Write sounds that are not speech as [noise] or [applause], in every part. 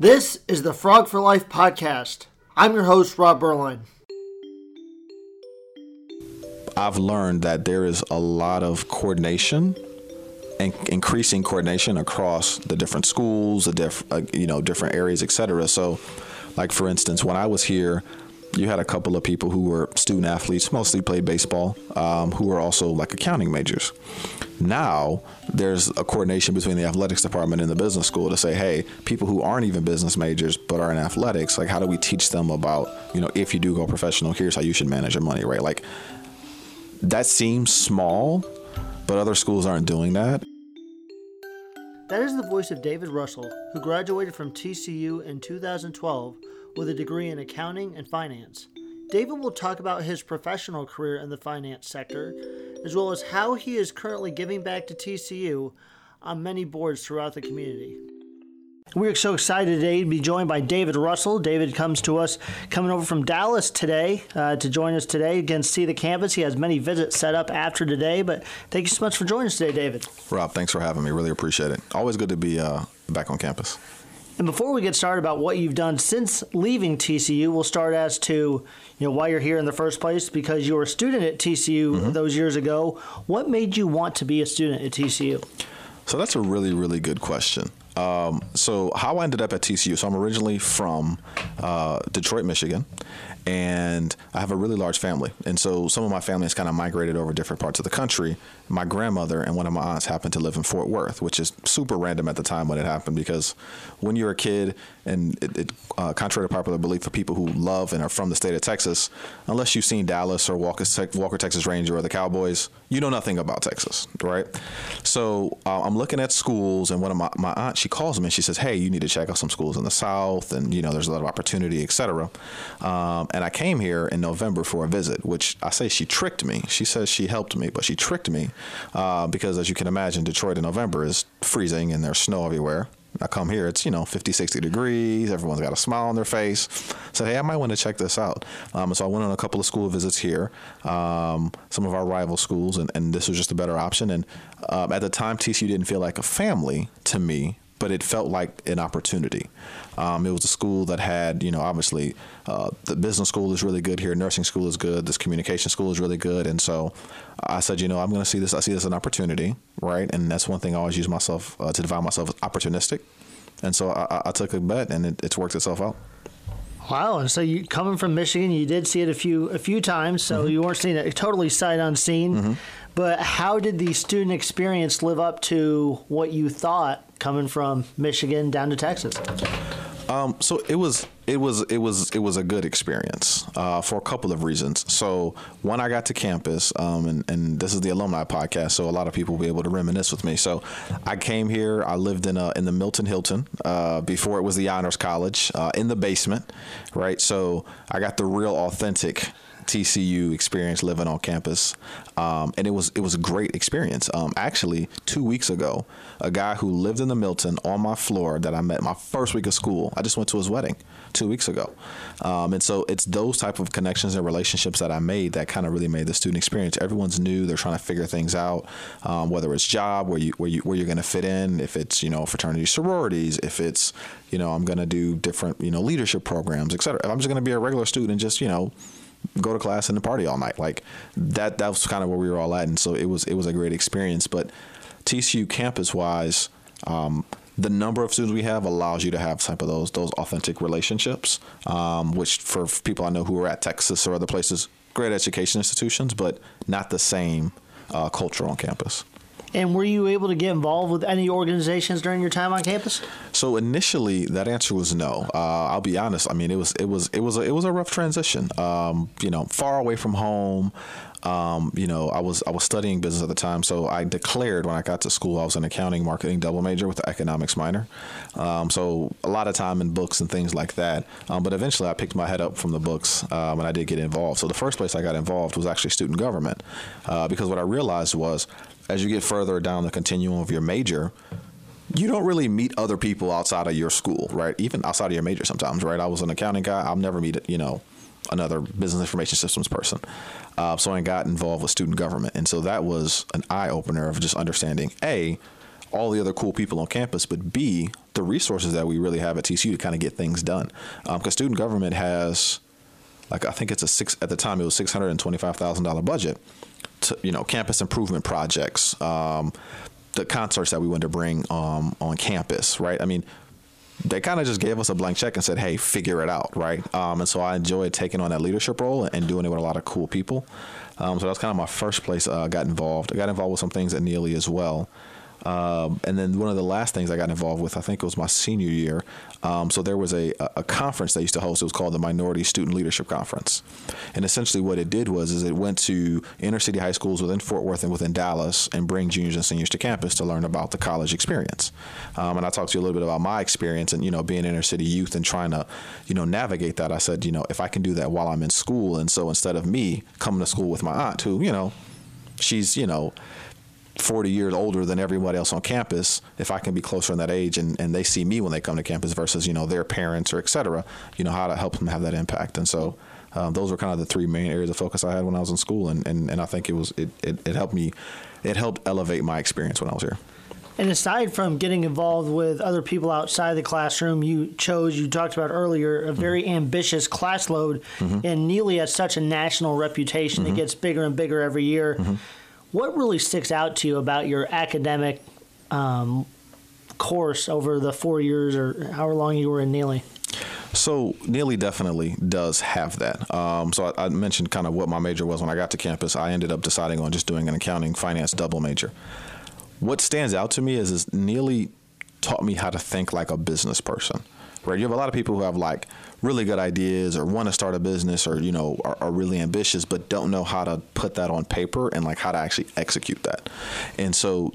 This is the Frog for Life podcast. I'm your host, Rob Berline. I've learned that there is a lot of coordination and increasing coordination across the different schools, the diff, uh, you know, different areas, etc. So, like for instance, when I was here, you had a couple of people who were student athletes, mostly played baseball, um, who were also like accounting majors. Now there's a coordination between the athletics department and the business school to say, hey, people who aren't even business majors but are in athletics, like how do we teach them about, you know, if you do go professional, here's how you should manage your money, right? Like that seems small, but other schools aren't doing that. That is the voice of David Russell, who graduated from TCU in 2012 with a degree in accounting and finance. David will talk about his professional career in the finance sector, as well as how he is currently giving back to TCU on many boards throughout the community. We're so excited today to be joined by David Russell. David comes to us coming over from Dallas today uh, to join us today. Again, see the campus. He has many visits set up after today, but thank you so much for joining us today, David. Rob, thanks for having me. Really appreciate it. Always good to be uh, back on campus. And before we get started about what you've done since leaving TCU, we'll start as to you know why you're here in the first place because you were a student at TCU mm-hmm. those years ago. What made you want to be a student at TCU? So that's a really really good question. Um, so how I ended up at TCU. So I'm originally from uh, Detroit, Michigan, and I have a really large family. And so some of my family has kind of migrated over different parts of the country. My grandmother and one of my aunts happened to live in Fort Worth, which is super random at the time when it happened because when you're a kid, and it, it uh, contrary to popular belief for people who love and are from the state of Texas, unless you've seen Dallas or Walker, Walker Texas Ranger or the Cowboys, you know nothing about Texas, right? So uh, I'm looking at schools, and one of my, my aunt, she calls me and she says, hey, you need to check out some schools in the South, and, you know, there's a lot of opportunity, et cetera. Um, and I came here in November for a visit, which I say she tricked me. She says she helped me, but she tricked me uh, because, as you can imagine, Detroit in November is freezing and there's snow everywhere. I come here, it's, you know, 50, 60 degrees. Everyone's got a smile on their face. Said, hey, I might want to check this out. Um, so I went on a couple of school visits here, um, some of our rival schools, and, and this was just a better option. And um, at the time, TCU didn't feel like a family to me but it felt like an opportunity. Um, it was a school that had, you know, obviously uh, the business school is really good here, nursing school is good, this communication school is really good, and so I said, you know, I'm going to see this. I see this as an opportunity, right? And that's one thing I always use myself uh, to define myself as opportunistic, and so I, I took a bet, and it, it's worked itself out. Wow! And so you coming from Michigan, you did see it a few a few times, so mm-hmm. you weren't seeing it totally sight unseen. Mm-hmm. But how did the student experience live up to what you thought coming from Michigan down to Texas? Um, so it was it was it was it was a good experience uh, for a couple of reasons. So when I got to campus, um, and, and this is the alumni podcast, so a lot of people will be able to reminisce with me. So I came here. I lived in a, in the Milton Hilton uh, before it was the Honors College uh, in the basement, right? So I got the real authentic TCU experience living on campus, um, and it was it was a great experience. Um, actually, two weeks ago, a guy who lived in the Milton on my floor that I met my first week of school, I just went to his wedding two weeks ago, um, and so it's those type of connections and relationships that I made that kind of really made the student experience. Everyone's new; they're trying to figure things out, um, whether it's job, where you where you where you're going to fit in, if it's you know fraternity sororities, if it's you know I'm going to do different you know leadership programs, et cetera. If I'm just going to be a regular student, and just you know go to class and party all night. Like that that was kind of where we were all at, and so it was it was a great experience. But TCU campus wise, um, the number of students we have allows you to have type of those those authentic relationships, um, which for people I know who are at Texas or other places, great education institutions, but not the same uh, culture on campus. And were you able to get involved with any organizations during your time on campus? So initially, that answer was no. Uh, I'll be honest. I mean, it was it was it was a, it was a rough transition. Um, you know, far away from home. Um, you know, I was I was studying business at the time, so I declared when I got to school I was an accounting marketing double major with an economics minor. Um, so a lot of time in books and things like that. Um, but eventually, I picked my head up from the books um, and I did get involved. So the first place I got involved was actually student government, uh, because what I realized was as you get further down the continuum of your major, you don't really meet other people outside of your school, right? Even outside of your major sometimes, right? I was an accounting guy. I'll never meet, you know, another business information systems person. Uh, so I got involved with student government. And so that was an eye opener of just understanding A, all the other cool people on campus, but B, the resources that we really have at TCU to kind of get things done. Because um, student government has, like, I think it's a six, at the time it was $625,000 budget to, you know, campus improvement projects, um, the concerts that we wanted to bring um, on campus, right? I mean, they kind of just gave us a blank check and said, "Hey, figure it out," right? Um, and so I enjoyed taking on that leadership role and doing it with a lot of cool people. Um, so was kind of my first place I uh, got involved. I got involved with some things at Neeley as well. Um, and then one of the last things I got involved with, I think it was my senior year. Um, so there was a, a conference they used to host. It was called the Minority Student Leadership Conference. And essentially what it did was is it went to inner city high schools within Fort Worth and within Dallas and bring juniors and seniors to campus to learn about the college experience. Um, and I talked to you a little bit about my experience and, you know, being inner city youth and trying to, you know, navigate that. I said, you know, if I can do that while I'm in school. And so instead of me coming to school with my aunt who, you know, she's, you know, 40 years older than everybody else on campus, if I can be closer in that age and, and they see me when they come to campus versus, you know, their parents or et cetera, you know, how to help them have that impact. And so um, those were kind of the three main areas of focus I had when I was in school. And, and, and I think it was, it, it, it helped me, it helped elevate my experience when I was here. And aside from getting involved with other people outside the classroom, you chose, you talked about earlier, a very mm-hmm. ambitious class load. Mm-hmm. And Neeley has such a national reputation. Mm-hmm. It gets bigger and bigger every year. What really sticks out to you about your academic um, course over the four years or however long you were in Neeley? So Neeley definitely does have that. Um, so I, I, mentioned kind of what my major was when I got to campus. I ended up deciding on just doing an accounting finance double major. What stands out to me is, is Neeley taught me how to think like a business person right? You have a lot of people who have like really good ideas or want to start a business or you know are, are, really ambitious but don't know how to put that on paper and like how to actually execute that. And so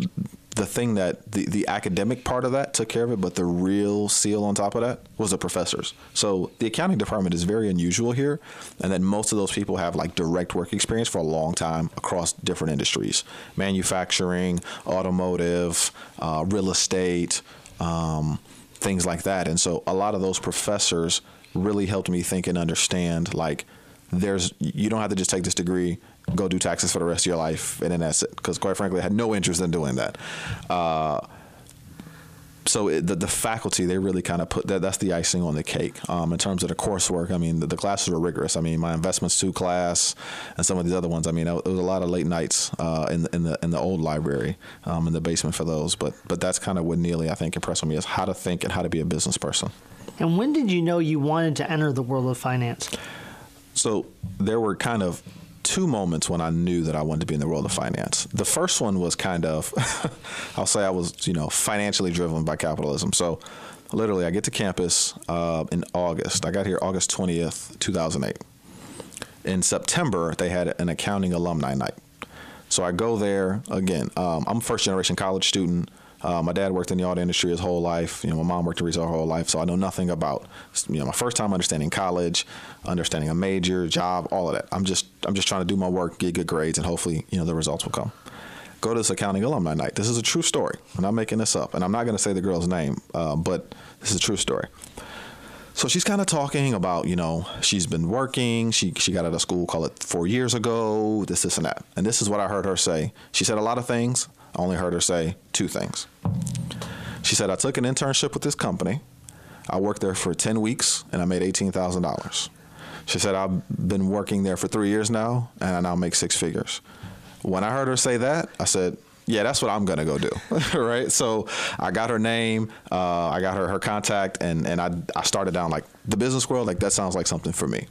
the thing that the, the academic part of that took care of it, but the real seal on top of that was the professors. So the accounting department is very unusual here, and then most of those people have like direct work experience for a long time across different industries manufacturing, automotive, uh, real estate. Um, things like that. And so a lot of those professors really helped me think and understand like there's you don't have to just take this degree go do taxes for the rest of your life and then that's it because quite frankly i had no interest in doing that uh, so it, the, the faculty they really kind of put that that's the icing on the cake. Um, in terms of the coursework i mean the, the, classes were rigorous. I mean my investments two class and some of these other ones i mean it was a lot of late nights uh, in, the, in the in the old library um, in the basement for those. But but that's kind of what Neeley i think impressed on me is how to think and how to be a business person. And when did you know you wanted to enter the world of finance? So there were kind of two moments when I knew that I wanted to be in the world of finance. The first one was kind of, [laughs] I'll say I was, you know, financially driven by capitalism. So literally, I get to campus uh, in August. I got here August 20th, 2008. In September, they had an accounting alumni night. So I go there again. Um, I'm a first generation college student. Uh, my dad worked in the auto industry his whole life. You know, my mom worked in retail her whole life, so I know nothing about. You know, my first time understanding college, understanding a major, job, all of that. I'm just I'm just trying to do my work, get good grades, and hopefully, you know, the results will come. Go to this accounting alumni night. This is a true story. I'm not making this up, and I'm not going to say the girl's name, uh, but this is a true story. So she's kind of talking about, you know, she's been working. She she got out of school, call it four years ago. This, this, and that. And this is what I heard her say. She said a lot of things. I only heard her say two things. She said, I took an internship with this company. I worked there for 10 weeks and I made $18,000. She said, I've been working there for three years now and I now make six figures. When I heard her say that, I said, yeah, that's what I'm gonna go do, [laughs] right? So I got her name, uh, I got her her contact, and and I I started down like the business world. Like that sounds like something for me.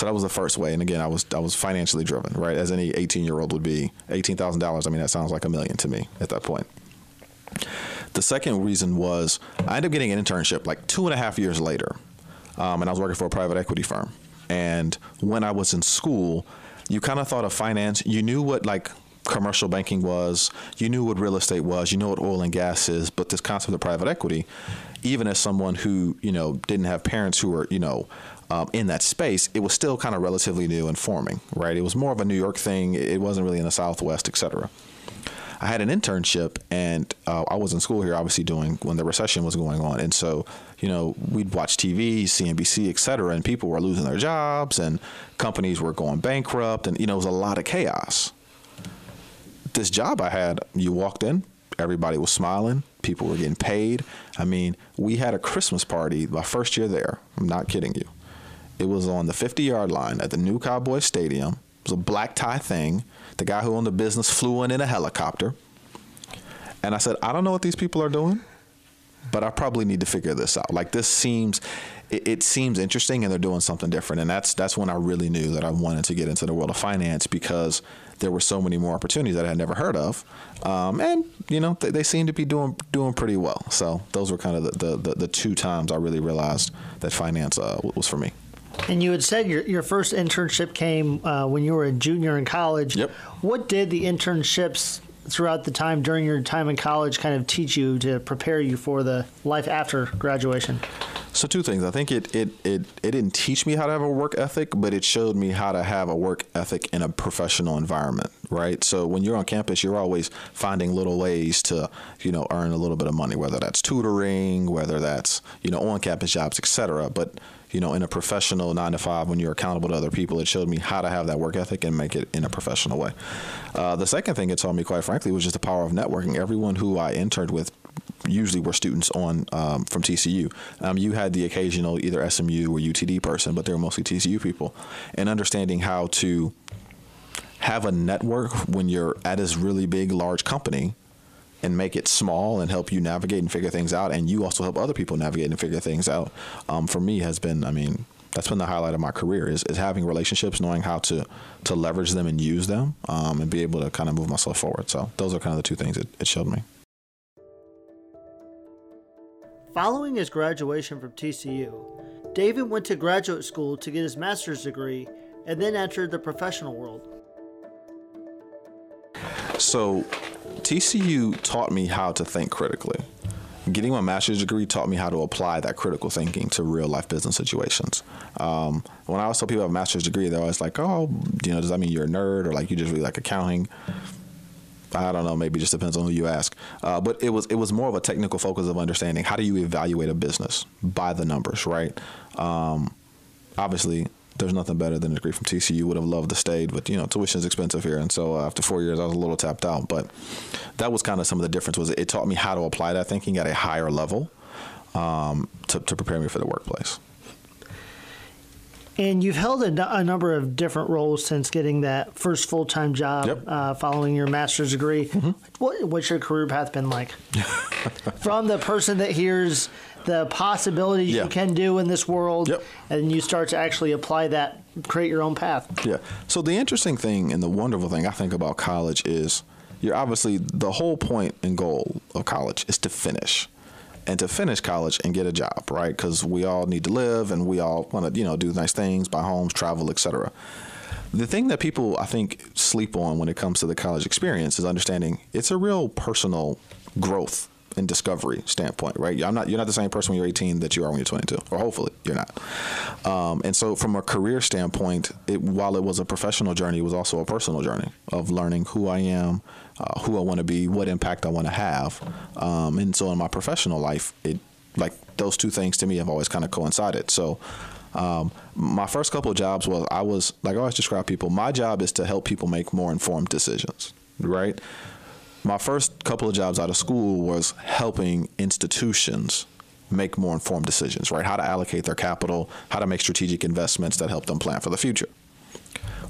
So that was the first way. And again, I was I was financially driven, right? As any 18 year old would be. Eighteen thousand dollars. I mean, that sounds like a million to me at that point. The second reason was I ended up getting an internship like two and a half years later, um, and I was working for a private equity firm. And when I was in school, you kind of thought of finance. You knew what like commercial banking was, you knew what real estate was, you know what oil and gas is, but this concept of private equity, even as someone who you know didn't have parents who were you know um, in that space, it was still kind of relatively new and forming, right? It was more of a New York thing. It wasn't really in the Southwest, et cetera. I had an internship, and uh, I was in school here, obviously doing when the recession was going on, and so you know we'd watch TV, CNBC, et cetera, and people were losing their jobs, and companies were going bankrupt, and you know it was a lot of chaos. This job I had, you walked in, Everybody was smiling. People were getting paid. I mean, we had a Christmas party my first year there. I'm not kidding you. It was on the 50 yard line at the new Cowboy Stadium. It was a black tie thing. The guy who owned the business flew in in a helicopter. And I said, I don't know what these people are doing, but I probably need to figure this out. Like this seems, it, it, seems interesting, and they're doing something different. And that's that's when I really knew that I wanted to get into the world of finance because there were so many more opportunities that I had never heard of, um, and you know they, they seem to be doing doing pretty well. So those were kind of the the, the, the two times I really realized that finance uh, was for me. And you had said your, your first internship came uh, when you were a junior in college. Yep. What did the internships throughout the time during your time in college kind of teach you to prepare you for the life after graduation? So two things. I think it, it it it didn't teach me how to have a work ethic, but it showed me how to have a work ethic in a professional environment, right? So when you're on campus, you're always finding little ways to, you know, earn a little bit of money, whether that's tutoring, whether that's, you know, on campus jobs, etc. But you know, in a professional nine to five when you're accountable to other people, it showed me how to have that work ethic and make it in a professional way. Uh, the second thing it taught me, quite frankly, was just the power of networking. Everyone who I interned with usually were students on um, from TCU. Um, you had the occasional either SMU or UTD person, but they were mostly TCU people. And understanding how to have a network when you're at this really big, large company and make it small and help you navigate and figure things out, and you also help other people navigate and figure things out. Um, for me, has been, I mean, that's been the highlight of my career is, is having relationships, knowing how to to leverage them and use them, um, and be able to kind of move myself forward. So those are kind of the two things it, it showed me. Following his graduation from TCU, David went to graduate school to get his master's degree and then entered the professional world. So TCU taught me how to think critically. Getting my master's degree taught me how to apply that critical thinking to real life business situations. Um, when I always tell people I have a master's degree, they're always like, "Oh, you know, does that mean you're a nerd or like you just really like accounting?" I don't know. Maybe it just depends on who you ask. Uh, but it was it was more of a technical focus of understanding how do you evaluate a business by the numbers, right? Um, obviously, there's nothing better than a degree from TCU. You would have loved to stay, but you know tuition is expensive here, and so uh, after four years, I was a little tapped out. But that was kind of some of the difference. Was it taught me how to apply that thinking at a higher level um, to, to prepare me for the workplace. And you've held a, a, number of different roles since getting that first full time job yep. uh, following your master's degree. Mm-hmm. What, what's your career path been like? [laughs] From the person that hears the possibilities yeah. you can do in this world, yep. and you start to actually apply that, create your own path. Yeah. So the interesting thing and the wonderful thing I think about college is you're obviously the whole point and goal of college is to finish and to finish college and get a job, right? Because we all need to live and we all want to, you know, do nice things, buy homes, travel, etc. The thing that people I think sleep on when it comes to the college experience is understanding it's a real personal growth and discovery standpoint, right? I'm not you're not the same person when you're 18 that you are when you're 22, or hopefully you're not. Um, and so, from a career standpoint, it, while it was a professional journey, it was also a personal journey of learning who I am, uh, who I want to be, what impact I want to have. Um, and so, in my professional life, it like those two things to me have always kind of coincided. So. Um, my first couple of jobs was I was like I always describe people. My job is to help people make more informed decisions, right? my first couple of jobs out of school was helping institutions make more informed decisions, right? How to allocate their capital, how to make strategic investments that help them plan for the future.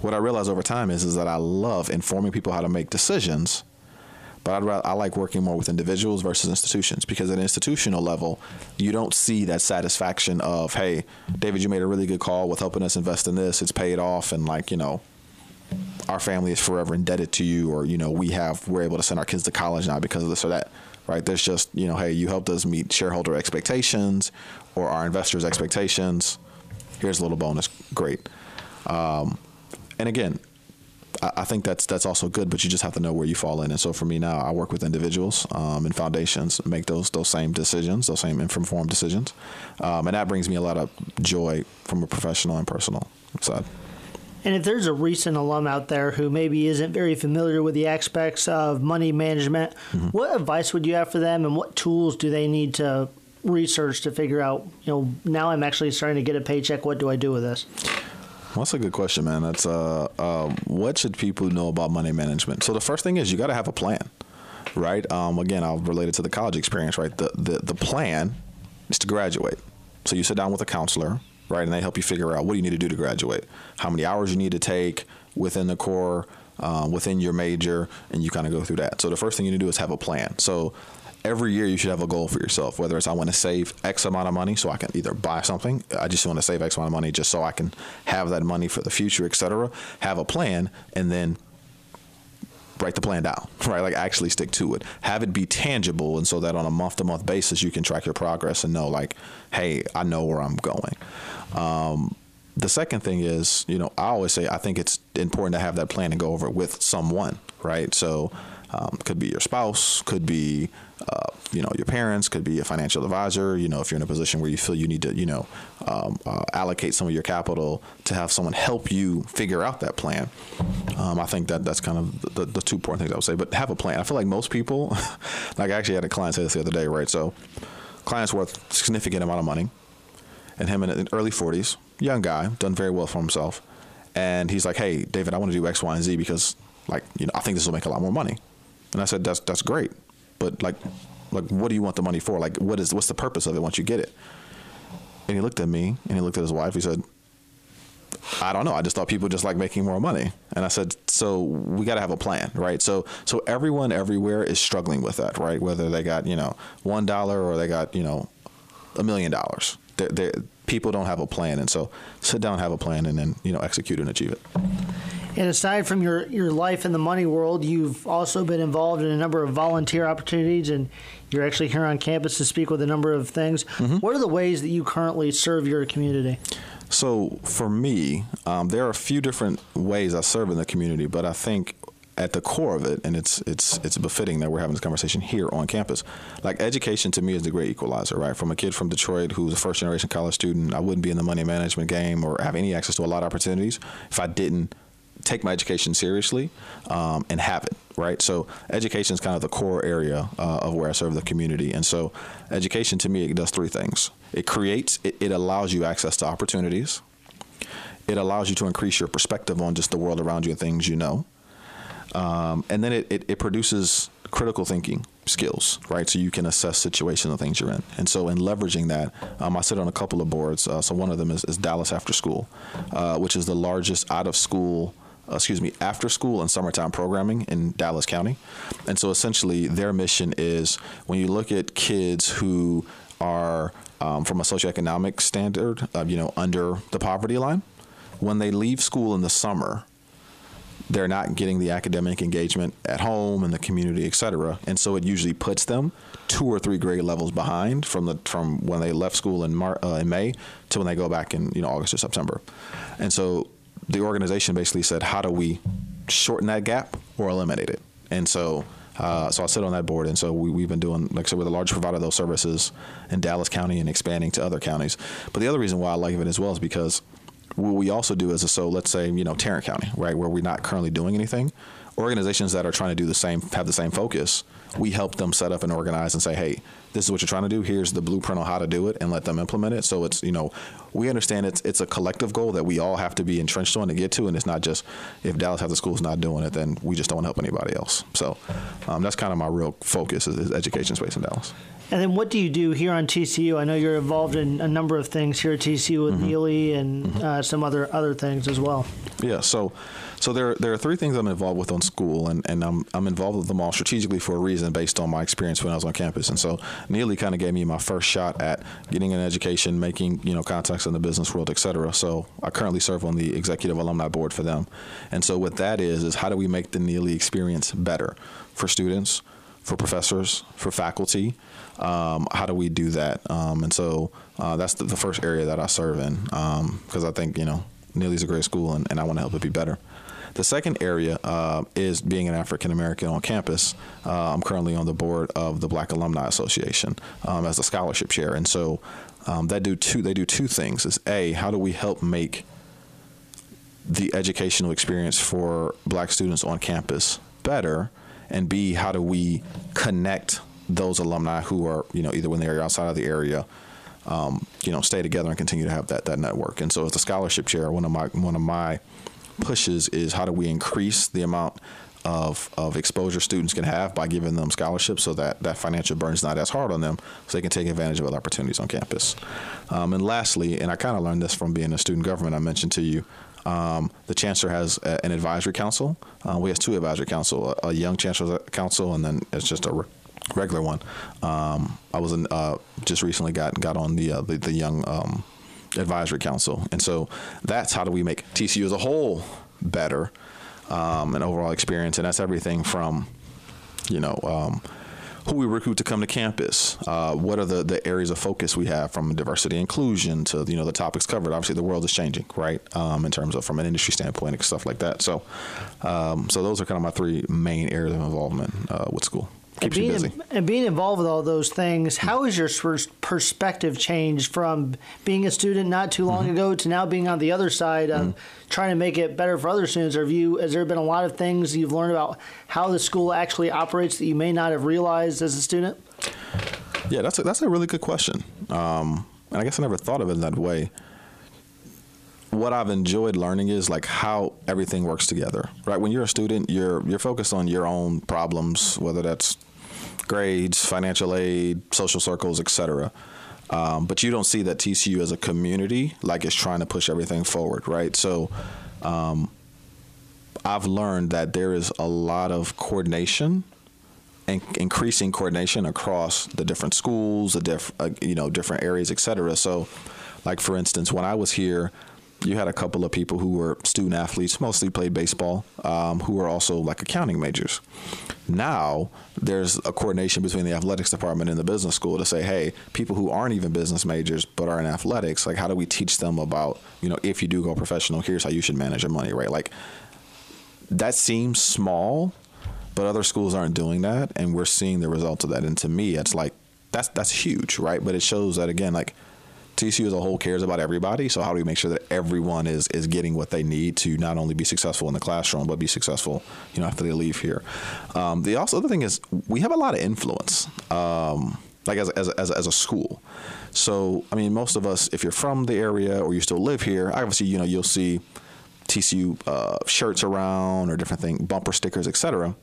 What I realized over time is, is that I love informing people how to make decisions, but I'd rather, I like working more with individuals versus institutions because at an institutional level, you don't see that satisfaction of, hey, David, you made a really good call with helping us invest in this. It's paid off, and like you know, our family is forever indebted to you, or you know, we have we're able to send our kids to college now because of this or that. Right? There's just you know, hey, you helped us meet shareholder expectations or our investors' expectations. Here's a little bonus. Great. Um, and again, I, think that's that's also good, but you just have to know where you fall in. And so for me now, I work with individuals um, and foundations, make those those same decisions, those same informed decisions, um, and that brings me a lot of joy from a professional and personal side. And if there's a recent alum out there who maybe isn't very familiar with the aspects of money management, mm-hmm. what advice would you have for them and what tools do they need to research to figure out, you know, now I'm actually starting to get a paycheck, what do I do with this? That's a good question, man. That's uh, uh, what should people know about money management? So the first thing is you got to have a plan right? Um, again, I'll relate it to the college experience, right? The, the the plan is to graduate. So you sit down with a counselor, right, and they help you figure out what do you need to do to graduate, how many hours you need to take within the core, uh, within your major, and you kind of go through that. So the first thing you need to do is have a plan. So every year you should have a goal for yourself, whether it's I want to save X amount of money so I can either buy something, I just want to save X amount of money just so I can have that money for the future, etc. Have a plan and then write the plan down, [laughs] right? Like actually stick to it. Have it be tangible and so that on a month to month basis you can track your progress and know like, hey, I know where I'm going. Um, the second thing is, you know, I always say I think it's important to have that plan and go over it with someone, right? So um, could be your spouse, could be uh, you know your parents, could be a financial advisor. You know if you're in a position where you feel you need to you know um, uh, allocate some of your capital to have someone help you figure out that plan. Um, I think that that's kind of the, the, two important things I would say. But have a plan. I feel like most people, [laughs] like I actually had a client say this the other day, right? So client's worth significant amount of money, and him in the early 40s, young guy, done very well for himself, and he's like, hey David, I want to do X, Y, and Z because like you know I think this will make a lot more money. And I said, that's that's great, but like, like what do you want the money for? Like, what is what's the purpose of it once you get it? And he looked at me and he looked at his wife. He said, I don't know. I just thought people just like making more money. And I said, so we got to have a plan, right? So, so everyone everywhere is struggling with that, right? Whether they got, you know, $1 or they got, you know, a million dollars. People don't have a plan. And so sit down, have a plan and then, you know, execute and achieve it. And aside from your, your life in the money world, you've also been involved in a number of volunteer opportunities, and you're actually here on campus to speak with a number of things. Mm-hmm. What are the ways that you currently serve your community? So, for me, um, there are a few different ways I serve in the community, but I think at the core of it, and it's it's it's befitting that we're having this conversation here on campus. Like education to me is the great equalizer, right? From a kid from Detroit who's a first generation college student, I wouldn't be in the money management game or have any access to a lot of opportunities if I didn't take my education seriously um, and have it right so education is kind of the core area uh, of where i serve the community and so education to me it does three things it creates it, it allows you access to opportunities it allows you to increase your perspective on just the world around you and things you know um, and then it, it, it produces critical thinking skills, right? So you can assess situations and things you're in. And so in leveraging that, um, I sit on a couple of boards. Uh, so one of them is, is Dallas After School, uh, which is the largest out of school excuse me, after school and summertime programming in Dallas County. And so essentially, their mission is when you look at kids who are um, from a socioeconomic standard, uh, you know, under the poverty line, when they leave school in the summer, they're not getting the academic engagement at home and the community, et cetera. And so it usually puts them two or three grade levels behind from the from when they left school in Mar- uh, in May to when they go back in you know August or September. And so the organization basically said, how do we shorten that gap or eliminate it? And so, uh, so I sit on that board, and so we, have been doing, like I said, we're the provider of those services in Dallas County and expanding to other counties. But the other reason why I like it as well is because what we also do is, so let's say, you know, Tarrant County, right, where we're not currently doing anything, organizations that are trying to do the same, have the same focus, we help them set up and organize and say, hey, this is what you're trying to do. Here's the blueprint on how to do it, and let them implement it. So it's you know, we understand it's it's a collective goal that we all have to be entrenched on to get to, and it's not just if Dallas has the schools not doing it, then we just don't help anybody else. So um, that's kind of my real focus is, is education space in Dallas. And then what do you do here on TCU? I know you're involved in a number of things here at TCU with mm-hmm. Neeley and mm-hmm. uh, some other other things as well. Yeah. So so there, there are three things I'm involved with on school, and, and I'm, I'm involved with them all strategically for a reason based on my experience when I was on campus. And so Neeley kind of gave me my first shot at getting an education, making you know contacts in the business world, et cetera. So I currently serve on the executive alumni board for them. And so what that is is how do we make the Neeley experience better for students, for professors, for faculty. Um, how do we do that? Um, and so uh, that's the, the, first area that I serve in because um, I think you know Neeley's a great school and, and I want to help it be better. The second area uh, is being an African American on campus. Uh, I'm currently on the board of the Black Alumni Association um, as a scholarship chair, and so um, that do two. They do two things: is a how do we help make the educational experience for Black students on campus better, and b how do we connect those alumni who are you know either when they're outside of the area um, you know, stay together and continue to have that that network. And so, as the scholarship chair, one of my one of my pushes is how do we increase the amount of, of exposure students can have by giving them scholarships so that that financial burden is not as hard on them so they can take advantage of other opportunities on campus. Um, and lastly, and I kind of learned this from being a student government I mentioned to you, um, the chancellor has a, an advisory council. Uh, we have two advisory council, a, a young chancellor council, and then it's just a re- regular one. Um, I was in, uh, just recently got got on the uh, the, the, young um, advisory council, and so that's how do we make TCU as a whole better um, and overall experience, and that's everything from you know um, who we recruit to come to campus. Uh, what are the, the areas of focus we have from diversity inclusion to you know the topics covered? Obviously, the world is changing, right? Um, in terms of from an industry standpoint and stuff like that. So, um, so those are kind of my three main areas of involvement uh, with school keeps and being, you busy. And being involved with all those things, how has your perspective changed from being a student not too long mm-hmm. ago to now being on the other side of mm-hmm. trying to make it better for other students? Or have you, has there been a lot of things you've learned about how the school actually operates that you may not have realized as a student? Yeah, that's a, that's a really good question. Um, and I guess I never thought of it in that way what I've enjoyed learning is like how everything works together. Right? When you're a student, you're you're focused on your own problems, whether that's grades, financial aid, social circles, etc. Um, but you don't see that TCU as a community like it's trying to push everything forward, right? So um, I've learned that there is a lot of coordination and increasing coordination across the different schools, the diff, uh, you know, different areas, etc. So, like for instance, when I was here, you had a couple of people who were student athletes, mostly played baseball, um, who were also like accounting majors. Now there's a coordination between the athletics department and the business school to say, hey, people who aren't even business majors but are in athletics, like how do we teach them about, you know, if you do go professional, here's how you should manage your money, right? Like that seems small, but other schools aren't doing that, and we're seeing the results of that. And to me, it's like that's that's huge, right? But it shows that again, like TCU as a whole cares about everybody. So how do we make sure that everyone is is getting what they need to not only be successful in the classroom but be successful, you know, after they leave here? Um, the also other thing is we have a lot of influence, um, like as as as, as a school. So I mean, most of us, if you're from the area or you still live here, obviously you know you'll see TCU uh, shirts around or different thing, bumper stickers, etc.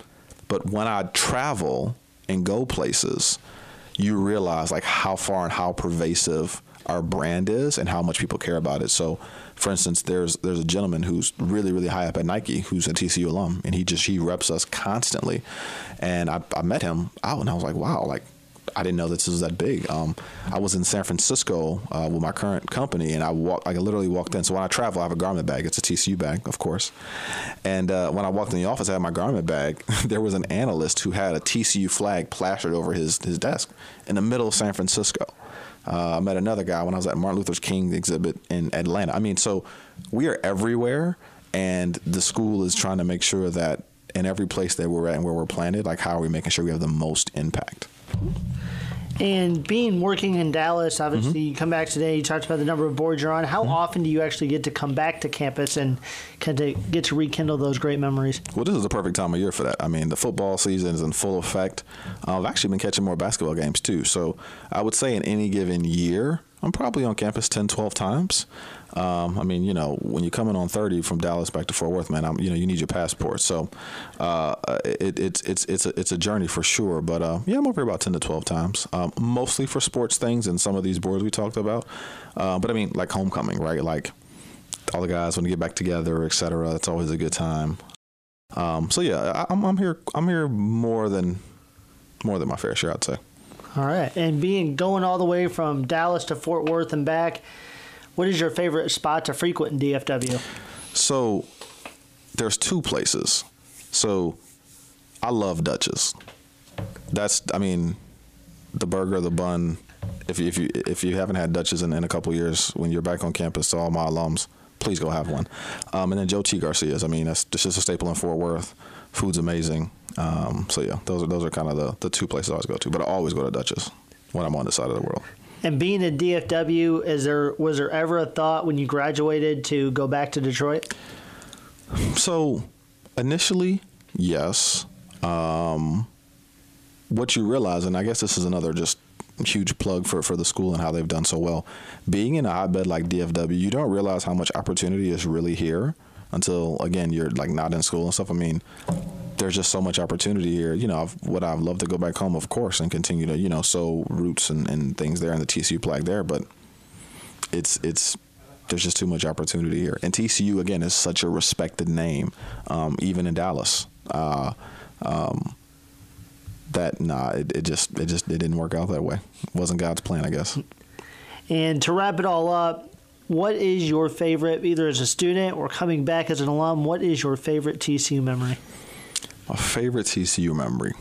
But when I travel and go places, you realize like how far and how pervasive our brand is and how much people care about it. So, for instance, there's there's a gentleman who's really really high up at Nike who's a TCU alum, and he just he reps us constantly. And I, I met him out, and I was like, wow, like I didn't know this was that big. Um, I was in San Francisco uh, with my current company, and I. Like I literally walked in. So when I travel, I have a garment bag. It's a TCU bag, of course. And uh, when I walked in the office, I had my garment bag. [laughs] there was an analyst who had a TCU flag plastered over his his desk in the middle of San Francisco. Uh, I met another guy when I was at Martin Luther King exhibit in Atlanta. I mean, so we are everywhere, and the school is trying to make sure that in every place that we're at and where we're planted, like how are we making sure we have the most impact? And being working in Dallas, obviously mm-hmm. you come back today. You talked about the number of boards you're on. How mm-hmm. often do you actually get to come back to campus and kind of get to rekindle those great memories? Well, this is the perfect time of year for that. I mean, the football season is in full effect. I've actually been catching more basketball games too. So I would say in any given year, I'm probably on campus 10, 12 times. Um, I mean, you know, when you're coming on 30 from Dallas back to Fort Worth, man, I'm, you know, you need your passport. So uh, it, it's it's it's a, it's a journey for sure. But uh, yeah, I'm over about 10 to 12 times, um, mostly for sports things and some of these boards we talked about. Uh, but I mean, like homecoming, right? Like all the guys want to get back together, et cetera. It's always a good time. Um, so yeah, I, I'm, I'm here. I'm here more than more than my fair share, I'd say. All right, and being going all the way from Dallas to Fort Worth and back what is your favorite spot to frequent in DFW? So there's two places. So I love Dutch's. That's I mean, the burger, the bun. If you, if you if you haven't had Dutch's in, in a couple years, when you're back on campus, to all my alums, please go have one. Um, and then Joe T Garcia's. I mean, that's just a staple in Fort Worth. Food's amazing. Um, so yeah, those are those are kind of the, the two places I always go to. But I always go to Dutch's when I'm on this side of the world. And being at DFW, is there was there ever a thought when you graduated to go back to Detroit? So, initially, yes. Um, what you realize, and I guess this is another just huge plug for, for the school and how they've done so well. Being in a hotbed like DFW, you don't realize how much opportunity is really here until again you're like not in school and stuff. I mean, there's just so much opportunity here. You know, I've, would I've love to go back home, of course, and continue to you know sow roots and, and things there in the TCU flag there, but it's it's there's just too much opportunity here. And TCU again is such a respected name, um, even in Dallas. Uh, um, that nah, it, it just it just it didn't work out that way. It wasn't God's plan, I guess. And to wrap it all up, what is your favorite, either as a student or coming back as an alum? What is your favorite TCU memory? My favorite TCU memory.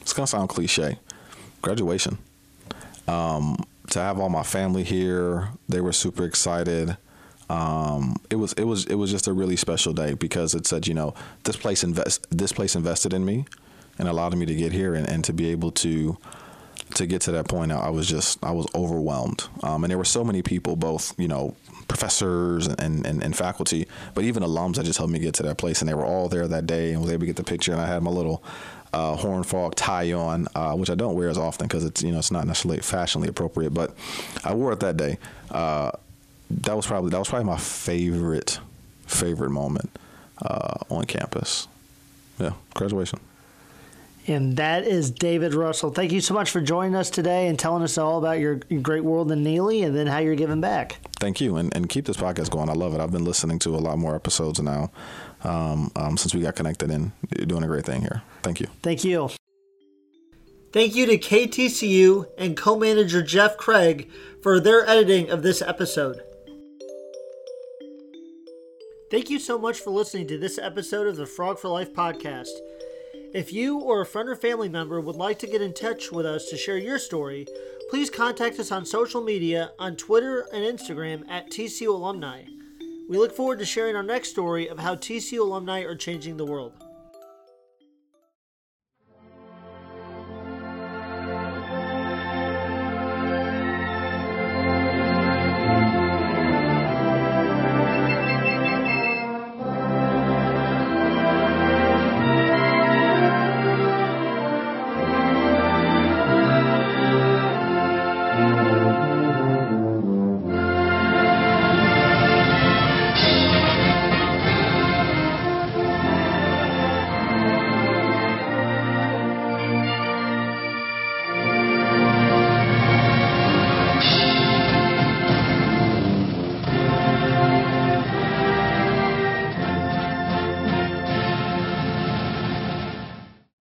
It's gonna sound cliche. Graduation. Um, to have all my family here, they were super excited. Um, it was it was it was just a really special day because it said, you know, this place invest this place invested in me and allowed me to get here and, and to be able to to get to that point, I was just I was overwhelmed, um, and there were so many people, both you know professors and, and, and faculty, but even alums that just helped me get to that place, and they were all there that day, and was able to get the picture, and I had my little uh, horn fog tie on, uh, which I don't wear as often because it's you know it's not necessarily fashionably appropriate, but I wore it that day. Uh, that was probably that was probably my favorite favorite moment uh, on campus. Yeah, graduation. And that is David Russell. Thank you so much for joining us today and telling us all about your great world in Neeley and then how you're giving back. Thank you. And, and keep this podcast going. I love it. I've been listening to a lot more episodes now um, um, since we got connected, and you're doing a great thing here. Thank you. Thank you. Thank you to KTCU and co manager Jeff Craig for their editing of this episode. Thank you so much for listening to this episode of the Frog for Life podcast. If you or a friend or family member would like to get in touch with us to share your story, please contact us on social media on Twitter and Instagram at TCU Alumni. We look forward to sharing our next story of how TCU alumni are changing the world.